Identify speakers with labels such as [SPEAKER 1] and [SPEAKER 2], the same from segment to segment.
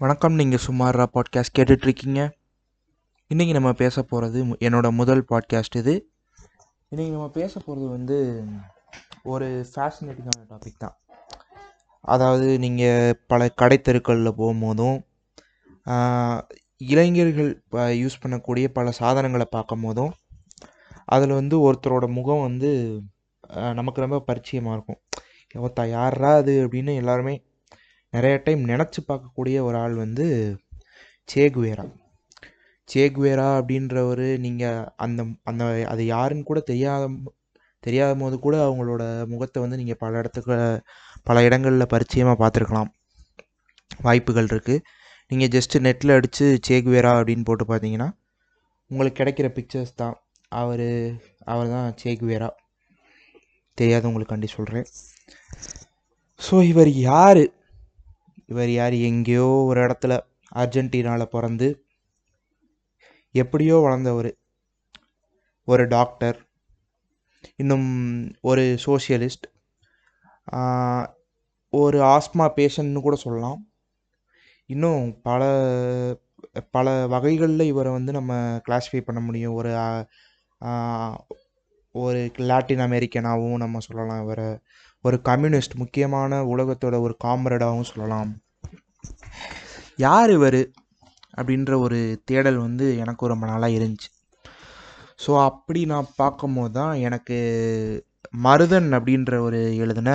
[SPEAKER 1] வணக்கம் நீங்கள் சுமாரா பாட்காஸ்ட் கேட்டுட்ருக்கீங்க. இன்றைக்கி நம்ம பேச போகிறது என்னோடய முதல் பாட்காஸ்ட் இது. இன்றைக்கி நம்ம பேச போகிறது வந்து ஒரு ஃபேசினேட்டிங்கான டாபிக் தான். அதாவது நீங்கள் பல கடை தெருக்களில் போகும்போதும் இளைஞர்கள் யூஸ் பண்ணக்கூடிய பல சாதனங்களை பார்க்கும் போதும் அதில் வந்து ஒருத்தரோட முகம் வந்து நமக்கு ரொம்ப பரிச்சயமாக இருக்கும். ஒருத்தா யாரா அது? அப்படின்னு எல்லாருமே நிறைய டைம் நினச்சி பார்க்கக்கூடிய ஒரு ஆள் வந்து சேகுவேரா சேகுவேரா அப்படின்றவர் நீங்கள் அந்த அந்த அது யாருன்னு கூட தெரியாத தெரியாத போது கூட அவங்களோட முகத்தை வந்து நீங்கள் பல இடத்துக்கு பல இடங்களில் பரிச்சயமாக பார்த்துருக்கலாம். வாய்ப்புகள் இருக்குது நீங்கள் ஜஸ்ட்டு நெட்டில் அடித்து சேகுவேரா அப்படின்னு போட்டு பார்த்தீங்கன்னா உங்களுக்கு கிடைக்கிற பிக்சர்ஸ் தான். அவர் அவர் தான் சேகுவேரா தெரியாதவங்களுக்காண்டி சொல்கிறேன் ஸோ இவர் யார்? இவர் யார்? எங்கேயோ ஒரு இடத்துல அர்ஜென்டினாவில் பிறந்து எப்படியோ வளர்ந்தவர். ஒரு டாக்டர் இன்னும் ஒரு சோஷியலிஸ்ட் ஒரு ஆஸ்மா பேஷண்ட்னு கூட சொல்லலாம். இன்னும் பல பல வகைகளில் இவரை வந்து நம்ம கிளாஸிஃபை பண்ண முடியும். ஒரு ஒரு லாட்டின் அமெரிக்கனாகவும் நம்ம சொல்லலாம் இவரை. ஒரு கம்யூனிஸ்ட் முக்கியமான உலகத்தோட ஒரு காம்ரேடாகவும் சொல்லலாம். யார் இவர்? அப்படின்ற ஒரு தேடல் வந்து எனக்கு ரொம்ப நாளாக இருந்துச்சு. ஸோ அப்படி நான் பார்க்கும்போது தான் எனக்கு மருதன் அப்படின்ற ஒரு எழுதின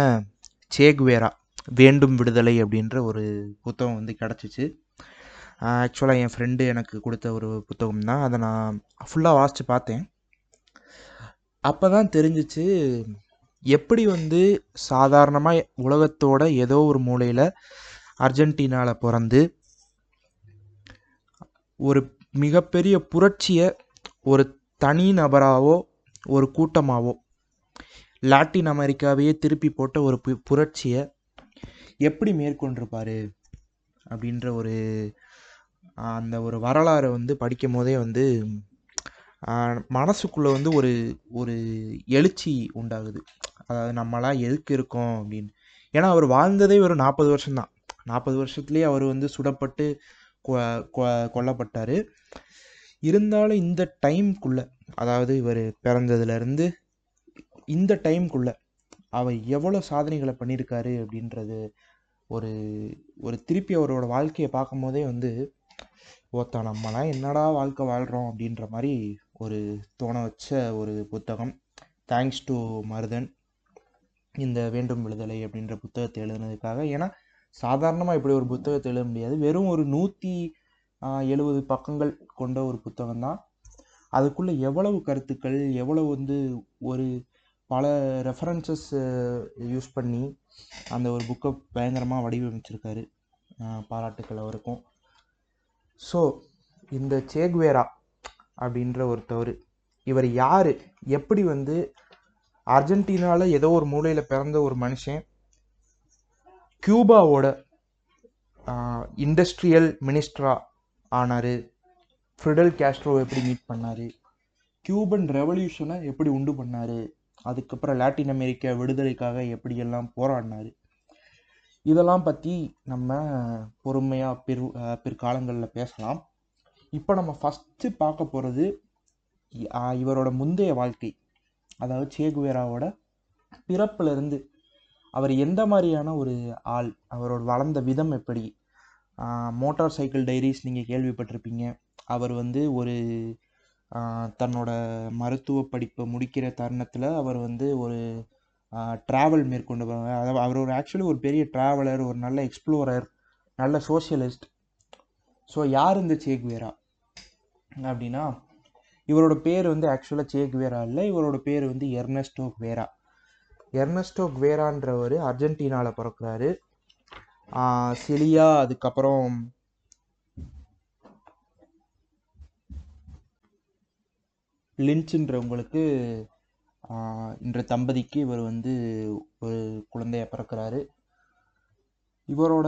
[SPEAKER 1] சேக்வேரா வேண்டும் விடுதலை அப்படின்ற ஒரு புத்தகம் வந்து கிடச்சிச்சு. ஆக்சுவலாக என் ஃப்ரெண்டு எனக்கு கொடுத்த ஒரு புத்தகம் தான். அதை நான் ஃபுல்லாக வாசித்து பார்த்தேன். அப்போ தான் தெரிஞ்சிச்சு எப்படி வந்து சாதாரணமாக உலகத்தோட ஏதோ ஒரு மூலையில் அர்ஜென்டினாவில் பிறந்து ஒரு மிகப்பெரிய புரட்சியை ஒரு தனி நபராகவோ ஒரு கூட்டமாகவோ லாட்டின் அமெரிக்காவையே திருப்பி போட்ட ஒரு பு புரட்சியை எப்படி மேற்கொண்டிருப்பார் அப்படின்ற ஒரு அந்த ஒரு வரலாறை வந்து படிக்கும் போதே வந்து மனசுக்குள்ளே வந்து ஒரு ஒரு எழுச்சி உண்டாகுது. அதாவது நம்மளாம் எதுக்கு இருக்கோம் அப்படின்னு. ஏன்னா அவர் வாழ்ந்ததே ஒரு நாற்பது வருஷம்தான். நாற்பது வருஷத்துலேயே அவர் வந்து சுடப்பட்டு கொ- கொ- கொல்லப்பட்டார். இருந்தாலும் இந்த டைம்குள்ளே அதாவது இவர் பிறந்ததுலேருந்து இந்த டைம்குள்ளே அவர் எவ்வளோ சாதனைகளை பண்ணியிருக்காரு அப்படின்றது ஒரு ஒரு திருப்பி அவரோட வாழ்க்கையை பார்க்கும் போதே வந்து ஓத்தா நம்மலாம் என்னடா வாழ்க்கை வாழ்கிறோம் அப்படின்ற மாதிரி ஒரு தோண வச்ச ஒரு புத்தகம். Thanks to Marudhan. இந்த வேண்டும் விடுதலை அப்படின்ற புத்தகத்தை எழுதுனதுக்காக. ஏன்னா சாதாரணமாக இப்படி ஒரு புத்தகத்தை எழுத முடியாது. வெறும் ஒரு நூற்றி எழுபது பக்கங்கள் கொண்ட ஒரு புத்தகம் தான் அதுக்குள்ளே எவ்வளவு கருத்துக்கள் எவ்வளவு வந்து ஒரு பல ரெஃபரன்சஸ் யூஸ் பண்ணி அந்த ஒரு புக்கை பயங்கரமாக வடிவமைச்சிருக்காரு. பாராட்டுக்கள் அவருக்கும். ஸோ இந்த சேக்வேரா அப்படின்ற ஒருத்தவர் இவர் யார்? எப்படி வந்து அர்ஜென்டினாவில் ஏதோ ஒரு மூலையில் பிறந்த ஒரு மனுஷன் கியூபாவோட இண்டஸ்ட்ரியல் மினிஸ்டரா ஆனார். ஃபிடல் கேஸ்ட்ரோ எப்படி மீட் பண்ணார்? கியூபன் ரெவல்யூஷனை எப்படி உண்டு பண்ணார்? அதுக்கப்புறம் லாட்டின் அமெரிக்கா விடுதலைக்காக எப்படியெல்லாம் போராடினார்? இதெல்லாம் பற்றி நம்ம பொறுமையாக பிற் பிற்காலங்களில் பேசலாம். இப்போ நம்ம ஃபஸ்ட்டு பார்க்க போகிறது இவரோட முந்தைய வாழ்க்கை. அதாவது சேகுவேராவோட பிறப்பிலிருந்து அவர் எந்த மாதிரியான ஒரு ஆள் அவரோட வளர்ந்த விதம் எப்படி? மோட்டார் சைக்கிள் டைரிஸ் நீங்கள் கேள்விப்பட்டிருப்பீங்க. அவர் வந்து ஒரு தன்னோட மருத்துவ படிப்பை முடிக்கிற தருணத்தில் அவர் வந்து ஒரு ட்ராவல் மேற்கொண்டு போவாங்க அதாவது அவர் ஒரு ஆக்சுவலி ஒரு பெரிய ட்ராவலர் ஒரு நல்ல எக்ஸ்ப்ளோரர் நல்ல சோஷியலிஸ்ட் ஸோ யார் இந்த சேக்வேரா அப்படின்னா இவரோட பேர் வந்து ஆக்சுவலாக சேக்வேரா இல்லை இவரோட பேர் வந்து எர்னஸ்டோ குவேரா எர்னஸ்டோ குவேரான்றவர் அர்ஜென்டினாவில் பிறக்கிறாரு. சிலியா அதுக்கப்புறம் லின்ச்சுன்றவங்களுக்கு ஆஹ் இந்த தம்பதிக்கு இவர் வந்து ஒரு குழந்தைய பிறக்கிறாரு. இவரோட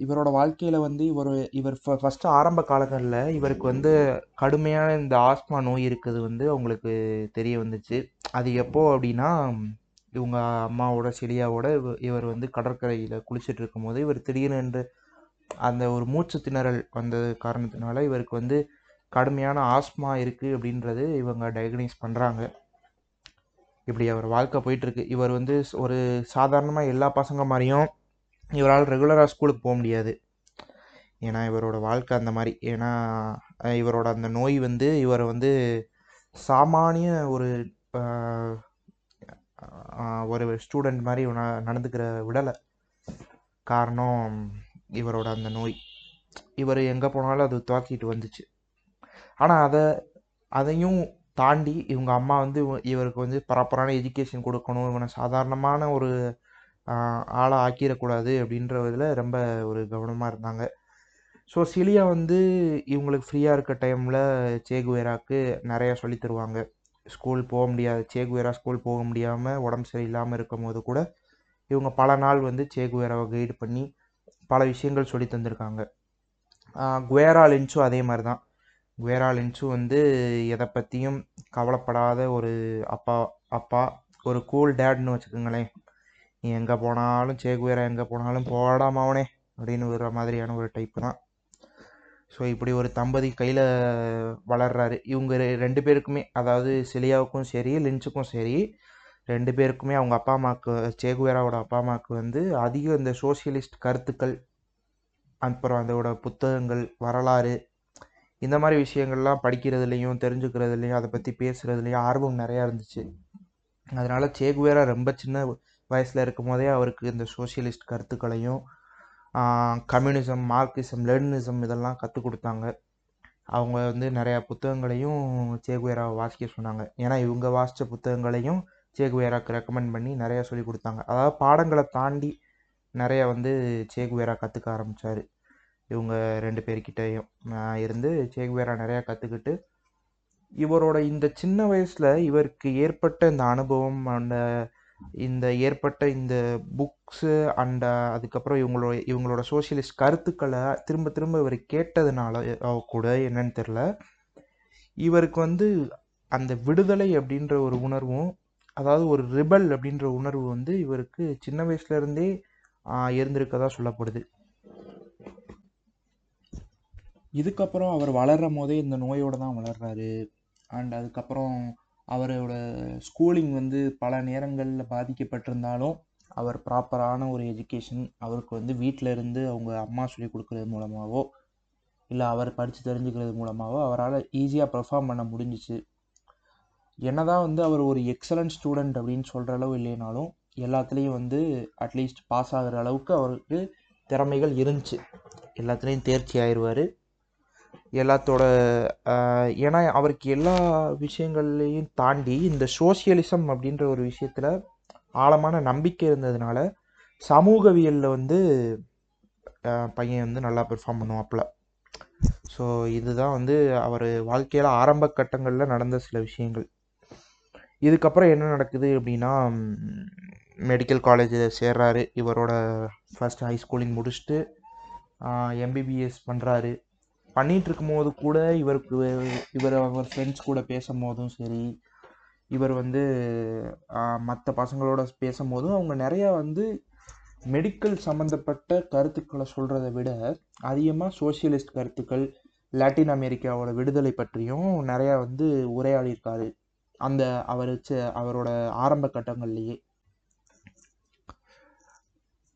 [SPEAKER 1] இவரோட வாழ்க்கையில் வந்து இவர் இவர் ஃபஸ்ட்டு ஆரம்ப காலங்களில் இவருக்கு வந்து கடுமையான இந்த ஆஸ்மா நோய் இருக்குது வந்து அவங்களுக்கு தெரிய வந்துச்சு. அது எப்போது அப்படின்னா இவங்க அம்மாவோட செலியாவோட இவர் வந்து கடற்கரையில் குளிச்சுட்டு இருக்கும்போது இவர் திடீர்னு என்று அந்த ஒரு மூச்சு திணறல் வந்தது காரணத்தினால இவருக்கு வந்து கடுமையான ஆஸ்மா இருக்குது அப்படின்றது இவங்க டயக்னைஸ் பண்ணுறாங்க இப்படி அவர் வாழ்க்கை போயிட்டுருக்கு இவர் வந்து ஒரு சாதாரணமாக எல்லா பசங்க மாதிரியும் இவரால் ரெகுலராக ஸ்கூலுக்கு போக முடியாது. ஏன்னா இவரோட வாழ்க்கை அந்த மாதிரி. ஏன்னா இவரோட அந்த நோய் வந்து இவரை வந்து சாமானிய ஒரு ஒரு ஸ்டூடெண்ட் மாதிரி நடந்துக்கிற விடலை. காரணம் இவரோட அந்த நோய். இவர் எங்கே போனாலும் அது துவக்கிட்டு வந்துச்சு. ஆனால் அதை அதையும் தாண்டி இவங்க அம்மா வந்து இவருக்கு வந்து ப்ராப்பரான எஜுகேஷன் கொடுக்கணும். இவனை சாதாரணமான ஒரு ஆளாக ஆக்கிடக்கூடாது அப்படின்றதுல ரொம்ப ஒரு கவனமாக இருந்தாங்க. ஸோ சிலியா வந்து இவங்களுக்கு ஃப்ரீயாக இருக்க டைமில் சேகுவேராக்கு நிறையா சொல்லித் தருவாங்க. ஸ்கூல் போக முடியாது. சேகுவேரா ஸ்கூல் போக முடியாமல் உடம்பு சரியில்லாமல் இருக்கும் போது கூட இவங்க பல நாள் வந்து சேகுவேராவை கைடு பண்ணி பல விஷயங்கள் சொல்லி தந்திருக்காங்க. குவேரா லின்ச்சும் அதே மாதிரி தான் குவேரா லின்ச்சும் வந்து எதை பற்றியும் கவலைப்படாத ஒரு அப்பா அப்பா ஒரு கூல் டேட்னு வச்சுக்கோங்களேன். நீ எங்கே போனாலும் சேகுவேரா எங்கே போனாலும் போடா மவனே அப்படின்னு ஒரு மாதிரியான ஒரு டைப்பு தான். ஸோ இப்படி ஒரு தம்பதி கையில் வளர்றாரு. இவங்க ரெண்டு பேருக்குமே அதாவது சிலியாவுக்கும் சரி லின்ச்சுக்கும் சரி ரெண்டு பேருக்குமே அவங்க அப்பா அம்மாவுக்கு சேகுவேராவோட அப்பா அம்மாவுக்கு வந்து அதிக இந்த சோஷியலிஸ்ட் கருத்துக்கள் அப்புறம் அதோட புத்தகங்கள் வரலாறு இந்த மாதிரி விஷயங்கள்லாம் படிக்கிறதுலையும் தெரிஞ்சுக்கிறதுலையும் அதை பற்றி பேசுகிறதுலையும் ஆர்வம் நிறையா இருந்துச்சு. அதனால சேகுவேரா ரொம்ப சின்ன வயசில் இருக்கும் போதே அவருக்கு இந்த சோஷியலிஸ்ட் கருத்துக்களையும் கம்யூனிசம் மார்க்சிசம் லெனினிசம் இதெல்லாம் கற்றுக் கொடுத்தாங்க. அவங்க வந்து நிறையா புத்தகங்களையும் சேகுவேராவை வாசிக்க சொன்னாங்க. ஏன்னா இவங்க வாசித்த புத்தகங்களையும் சேகுவேராக்கு ரெக்கமெண்ட் பண்ணி நிறையா சொல்லி கொடுத்தாங்க. அதாவது பாடங்களை தாண்டி நிறையா வந்து சேகுவேரா கற்றுக்க ஆரம்பித்தார் இவங்க ரெண்டு பேர்கிட்டயும் இருந்து சேகுவேரா நிறையா கற்றுக்கிட்டு இவரோட இந்த சின்ன வயசில் இவருக்கு ஏற்பட்ட இந்த அனுபவம் அந்த இந்த ஏற்பட்ட இந்த புக்ஸு அண்ட் uh, அதுக்கப்புறம் இவங்களோட இவங்களோட சோஷியலிஸ்ட் கருத்துக்களை திரும்ப திரும்ப இவர் கேட்டதுனால கூட என்னன்னு தெரில இவருக்கு வந்து அந்த விடுதலை அப்படின்ற ஒரு உணர்வும் அதாவது ஒரு ரிபல் அப்படின்ற உணர்வு வந்து இவருக்கு சின்ன வயசுலேருந்தே இருந்திருக்கதா சொல்லப்படுது. இதுக்கப்புறம் அவர் வளர்ற போதே இந்த நோயோடு தான் வளர்றாரு. அண்ட் அதுக்கப்புறம் அவரோட ஸ்கூலிங் வந்து பல நேரங்களில் பாதிக்கப்பட்டிருந்தாலும் அவர் ப்ராப்பரான ஒரு எஜுகேஷன் அவருக்கு வந்து வீட்டில் இருந்து அவங்க அம்மா சொல்லி கொடுக்கறது மூலமாகவோ இல்லை அவர் படித்து தெரிஞ்சுக்கிறது மூலமாகவோ அவரால் ஈஸியாக பெர்ஃபார்ம் பண்ண முடிஞ்சிச்சு. என்னதான் வந்து அவர் ஒரு எக்ஸலண்ட் ஸ்டூடெண்ட் அப்படின்னு சொல்கிற அளவு இல்லைனாலும் எல்லாத்துலேயும் வந்து அட்லீஸ்ட் பாஸ் ஆகுற அளவுக்கு அவருக்கு திறமைகள் இருந்துச்சு. எல்லாத்துலேயும் தேர்ச்சி ஆயிடுவார் எல்லாத்தோட ஏன்னா அவருக்கு எல்லா விஷயங்கள்லையும் தாண்டி இந்த சோஷியலிசம் அப்படின்ற ஒரு விஷயத்தில் ஆழமான நம்பிக்கை இருந்ததுனால சமூகவியலில் வந்து பையன் வந்து நல்லா பெர்ஃபார்ம் பண்ணுவாப்புல. ஸோ இதுதான் வந்து அவர் வாழ்க்கையில் ஆரம்ப கட்டங்களில் நடந்த சில விஷயங்கள். இதுக்கப்புறம் என்ன நடக்குது அப்படின்னா மெடிக்கல் காலேஜில் சேர்றாரு. இவரோட ஃபர்ஸ்ட் ஹை ஸ்கூலிங் முடிச்சுட்டு எம்பிபிஎஸ் பண்ணுறாரு பண்ணிட்டு இருக்கும்போது கூட இவருக்கு இவர் அவர் ஃப்ரெண்ட்ஸ் கூட பேசும்போதும் சரி இவர் வந்து மற்ற பசங்களோட பேசும்போதும் அவங்க நிறையா வந்து மெடிக்கல் சம்மந்தப்பட்ட கருத்துக்களை சொல்கிறத விட அதிகமாக சோஷியலிஸ்ட் கருத்துக்கள் லாட்டின் அமெரிக்காவோட விடுதலை பற்றியும் நிறையா வந்து உரையாடியிருக்காரு. அந்த அவர் ச- அவரோட ஆரம்ப கட்டங்கள்லேயே.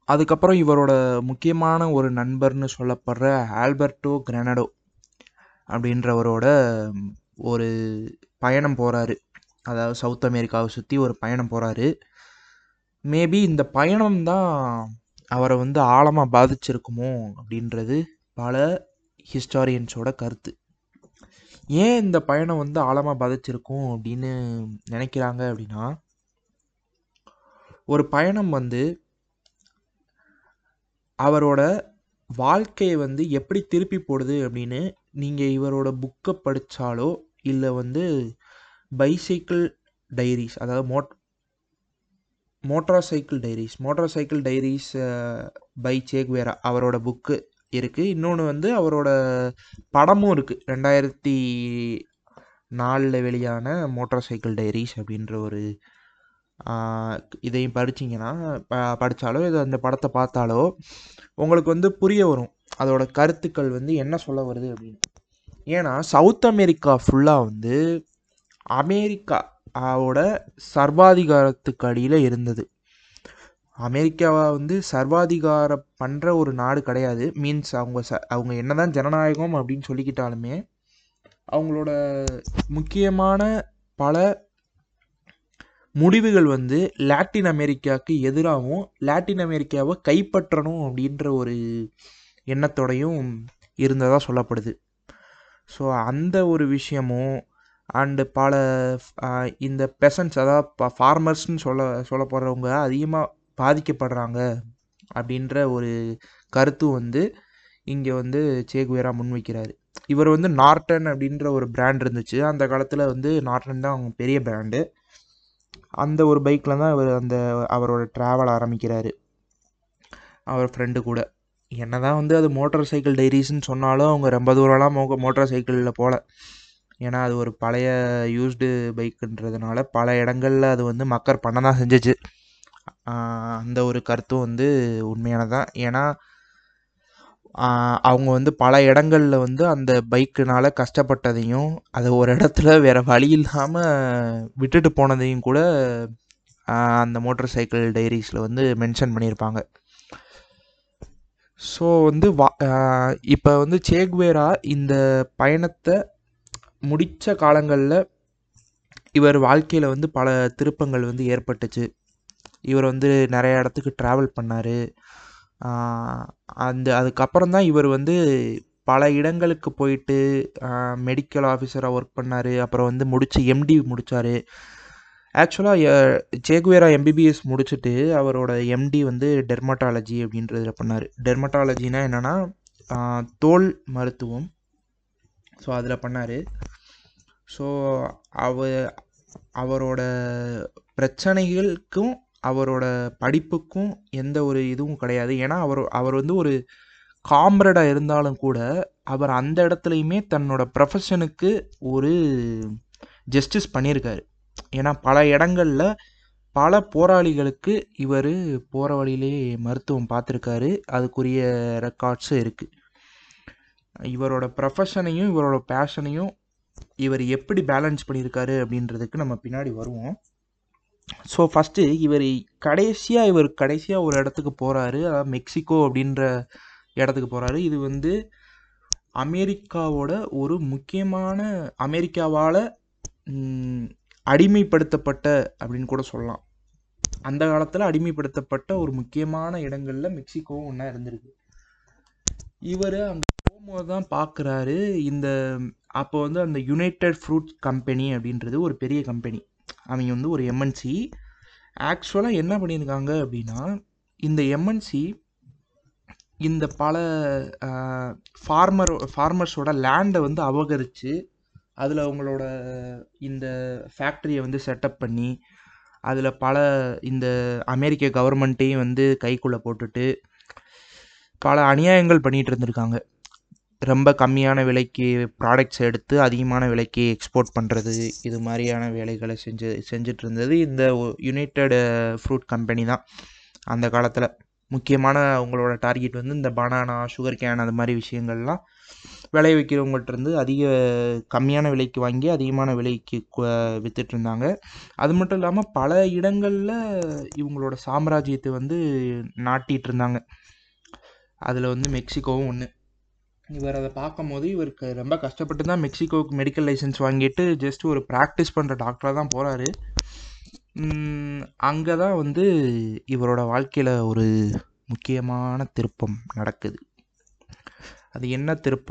[SPEAKER 1] அதுக்கப்புறம் இவரோட முக்கியமான ஒரு நண்பர்னு சொல்லப்படுற ஆல்பர்டோ கிரனடோ அப்படின்றவரோட ஒரு பயணம் போகிறாரு அதாவது சவுத் அமெரிக்காவை சுற்றி ஒரு பயணம் போகிறாரு மேபி இந்த பயணம் தான் அவரை வந்து ஆழமாக பாதிச்சிருக்குமோ அப்படின்றது பல ஹிஸ்டாரியன்ஸோட கருத்து. ஏன் இந்த பயணம் வந்து ஆழமாக பாதிச்சிருக்கும் அப்படின்னு நினைக்கிறாங்க அப்படின்னா ஒரு பயணம் வந்து அவரோட வாழ்க்கையை வந்து எப்படி திருப்பி போடுது அப்படின்னு நீங்கள் இவரோட புக்கை படித்தாலோ இல்லை வந்து பைசைக்கிள் டைரிஸ் அதாவது mode motorcycle diaries motorcycle diaries by Che Guevara அவரோட புக்கு இருக்குது இன்னொன்று வந்து அவரோட படமும் இருக்குது ரெண்டாயிரத்தி நாலில் வெளியான மோட்டார் சைக்கிள் டைரிஸ் அப்படின்ற ஒரு இதையும் படிச்சிங்கன்னா ப படித்தாலோ இதை அந்த படத்தை பார்த்தாலோ உங்களுக்கு வந்து புரிய வரும். அதோட கருத்துக்கள் வந்து என்ன சொல்ல வருது அப்படின்னு. ஏன்னா சவுத் அமெரிக்கா ஃபுல்லாக வந்து அமெரிக்காவோட சர்வாதிகாரத்துக்கு அடியில் இருந்தது. அமெரிக்காவை வந்து சர்வாதிகாரம் பண்ணுற ஒரு நாடு கிடையாது. மீன்ஸ் அவங்க ச அவங்க என்னதான் ஜனநாயகம் அப்படின்னு சொல்லிக்கிட்டாலுமே அவங்களோட முக்கியமான பல முடிவுகள் வந்து லாட்டின் அமெரிக்காவுக்கு எதிராகவும் லாட்டின் அமெரிக்காவை கைப்பற்றணும் அப்படின்ற ஒரு எண்ணத்தோடையும் இருந்ததாக சொல்லப்படுது. ஸோ அந்த ஒரு விஷயமும் அண்டு பல இந்த பெசன்ஸ் அதாவது ஃபார்மர்ஸ்னு சொல்ல சொல்ல போகிறவங்க அதிகமாக பாதிக்கப்படுறாங்க அப்படின்ற ஒரு கருத்து வந்து இங்கே வந்து சேகுவேரா முன்வைக்கிறாரு. இவர் வந்து நார்டன் அப்படின்ற ஒரு பிராண்ட் இருந்துச்சு. அந்த காலத்தில் வந்து நார்டன் தான் அவங்க பெரிய பிராண்டு அந்த ஒரு பைக்கில் தான் இவர் அந்த அவரோட ட்ராவல் ஆரம்பிக்கிறாரு. அவர் ஃப்ரெண்டு கூட. என்னதான் வந்து அது மோட்டார் சைக்கிள் டைரிஸ்ன்னு சொன்னாலும் அவங்க ரொம்ப தூரம்லாம் மோ மோட்டார் சைக்கிளில் போகல ஏன்னா அது ஒரு பழைய யூஸ்டு பைக்குன்றதுனால பல இடங்களில் அது வந்து மக்கர் பண்ண தான் செஞ்சுச்சு அந்த ஒரு கருத்தும் வந்து உண்மையானதான். ஏன்னா அவங்க வந்து பல இடங்களில் வந்து அந்த பைக்குனால் கஷ்டப்பட்டதையும் அதை ஒரு இடத்துல வேறு வழி இல்லாமல் விட்டுட்டு போனதையும் கூட அந்த மோட்டார் சைக்கிள் டைரிஸில் வந்து மென்ஷன் பண்ணியிருப்பாங்க ஸோ வந்து வா இப்போ வந்து சேக்வேரா இந்த பயணத்தை முடித்த காலங்களில் இவர் வாழ்க்கையில் வந்து பல திருப்பங்கள் வந்து ஏற்பட்டுச்சு. இவர் வந்து நிறைய இடத்துக்கு ட்ராவல் பண்ணார். அந்த அதுக்கப்புறம் தான் இவர் வந்து பல இடங்களுக்கு போயிட்டு மெடிக்கல் ஆஃபீஸராக ஒர்க் பண்ணார். அப்புறம் வந்து முடித்து எம்டி முடித்தார் ஆக்சுவலாக ஜேகுவேரா எம்பிபிஎஸ் முடிச்சுட்டு அவரோட எம்டி வந்து டெர்மட்டாலஜி அப்படின்றதுல பண்ணார். டெர்மட்டாலஜினா என்னென்னா தோல் மருத்துவம். ஸோ அதில் பண்ணார். ஸோ அவ அவரோட பிரச்சனைகளுக்கும் அவரோட படிப்புக்கும் எந்த ஒரு இதுவும் கிடையாது. ஏன்னா அவர் அவர் வந்து ஒரு காம்ரேடாக இருந்தாலும் கூட அவர் அந்த இடத்துலையுமே தன்னோட ப்ரொஃபஷனுக்கு ஒரு ஜஸ்டிஸ் பண்ணியிருக்காரு. ஏன்னா பல இடங்களில் பல போராளிகளுக்கு இவர் போகிற வழியிலே மருத்துவம் பார்த்துருக்காரு. அதுக்குரிய ரெக்கார்ட்ஸும் இருக்குது இவரோட ப்ரொஃபஷனையும் இவரோட பேஷனையும் இவர் எப்படி பேலன்ஸ் பண்ணியிருக்காரு அப்படின்றதுக்கு நம்ம பின்னாடி வருவோம். ஸோ ஃபஸ்ட்டு இவர் கடைசியாக இவர் கடைசியாக ஒரு இடத்துக்கு போகிறாரு அதாவது மெக்சிகோ அப்படின்ற இடத்துக்கு போகிறாரு இது வந்து அமெரிக்காவோட ஒரு முக்கியமான அமெரிக்காவால் அடிமைப்படுத்தப்பட்ட அப்படின்னு கூட சொல்லலாம். அந்த காலத்தில் அடிமைப்படுத்தப்பட்ட ஒரு முக்கியமான இடங்களில் மெக்சிகோவும் ஒன்றா இருந்திருக்கு. இவர் அங்கே போகும்போது தான் பார்க்குறாரு இந்த அப்போ வந்து அந்த யுனைடெட் ஃப்ரூட் கம்பெனி அப்படின்றது ஒரு பெரிய கம்பெனி அவங்க வந்து ஒரு எம்என்சி ஆக்சுவலாக என்ன பண்ணியிருக்காங்க அப்படின்னா இந்த எம்என்சி இந்த பல ஃபார்மர் ஃபார்மர்ஸோட லேண்டை வந்து அபகரித்து அதில் அவங்களோட இந்த ஃபேக்ட்ரியை வந்து செட்டப் பண்ணி அதில் பல இந்த அமெரிக்க கவர்மெண்ட்டையும் வந்து கைக்குள்ளே போட்டுட்டு பல அநியாயங்கள் பண்ணிகிட்டு இருந்திருக்காங்க. ரொம்ப கம்மியான விலைக்கு ப்ராடக்ட்ஸ் எடுத்து அதிகமான விலைக்கு எக்ஸ்போர்ட் பண்ணுறது இது மாதிரியான வேலைகளை செஞ்சு செஞ்சுட்டு இருந்தது இந்த யுனைடெட் ஃப்ரூட் கம்பெனி தான் அந்த காலத்தில். முக்கியமான அவங்களோட டார்கெட் வந்து இந்த பனானா சுகர் கேன் அது மாதிரி விஷயங்கள்லாம் விளைய வைக்கிறவங்கள்ட்ட இருந்து அதிக கம்மியான விலைக்கு வாங்கி அதிகமான விலைக்கு விற்றுட்ருந்தாங்க அது மட்டும் இல்லாமல் பல இடங்களில் இவங்களோட சாம்ராஜ்யத்தை வந்து நாட்டிகிட்டு இருந்தாங்க அதில் வந்து மெக்சிகோவும் ஒன்று இவர் அதை பார்க்கும்போது இவருக்கு ரொம்ப கஷ்டப்பட்டு தான் மெக்சிகோவுக்கு மெடிக்கல் லைசன்ஸ் வாங்கிட்டு ஜஸ்ட் ஒரு ப்ராக்டிஸ் பண்ணுற டாக்டராக தான் போகிறாரு அங்கே தான் வந்து இவரோட வாழ்க்கையில் ஒரு முக்கியமான திருப்பம் நடக்குது. அது என்ன திருப்பம்?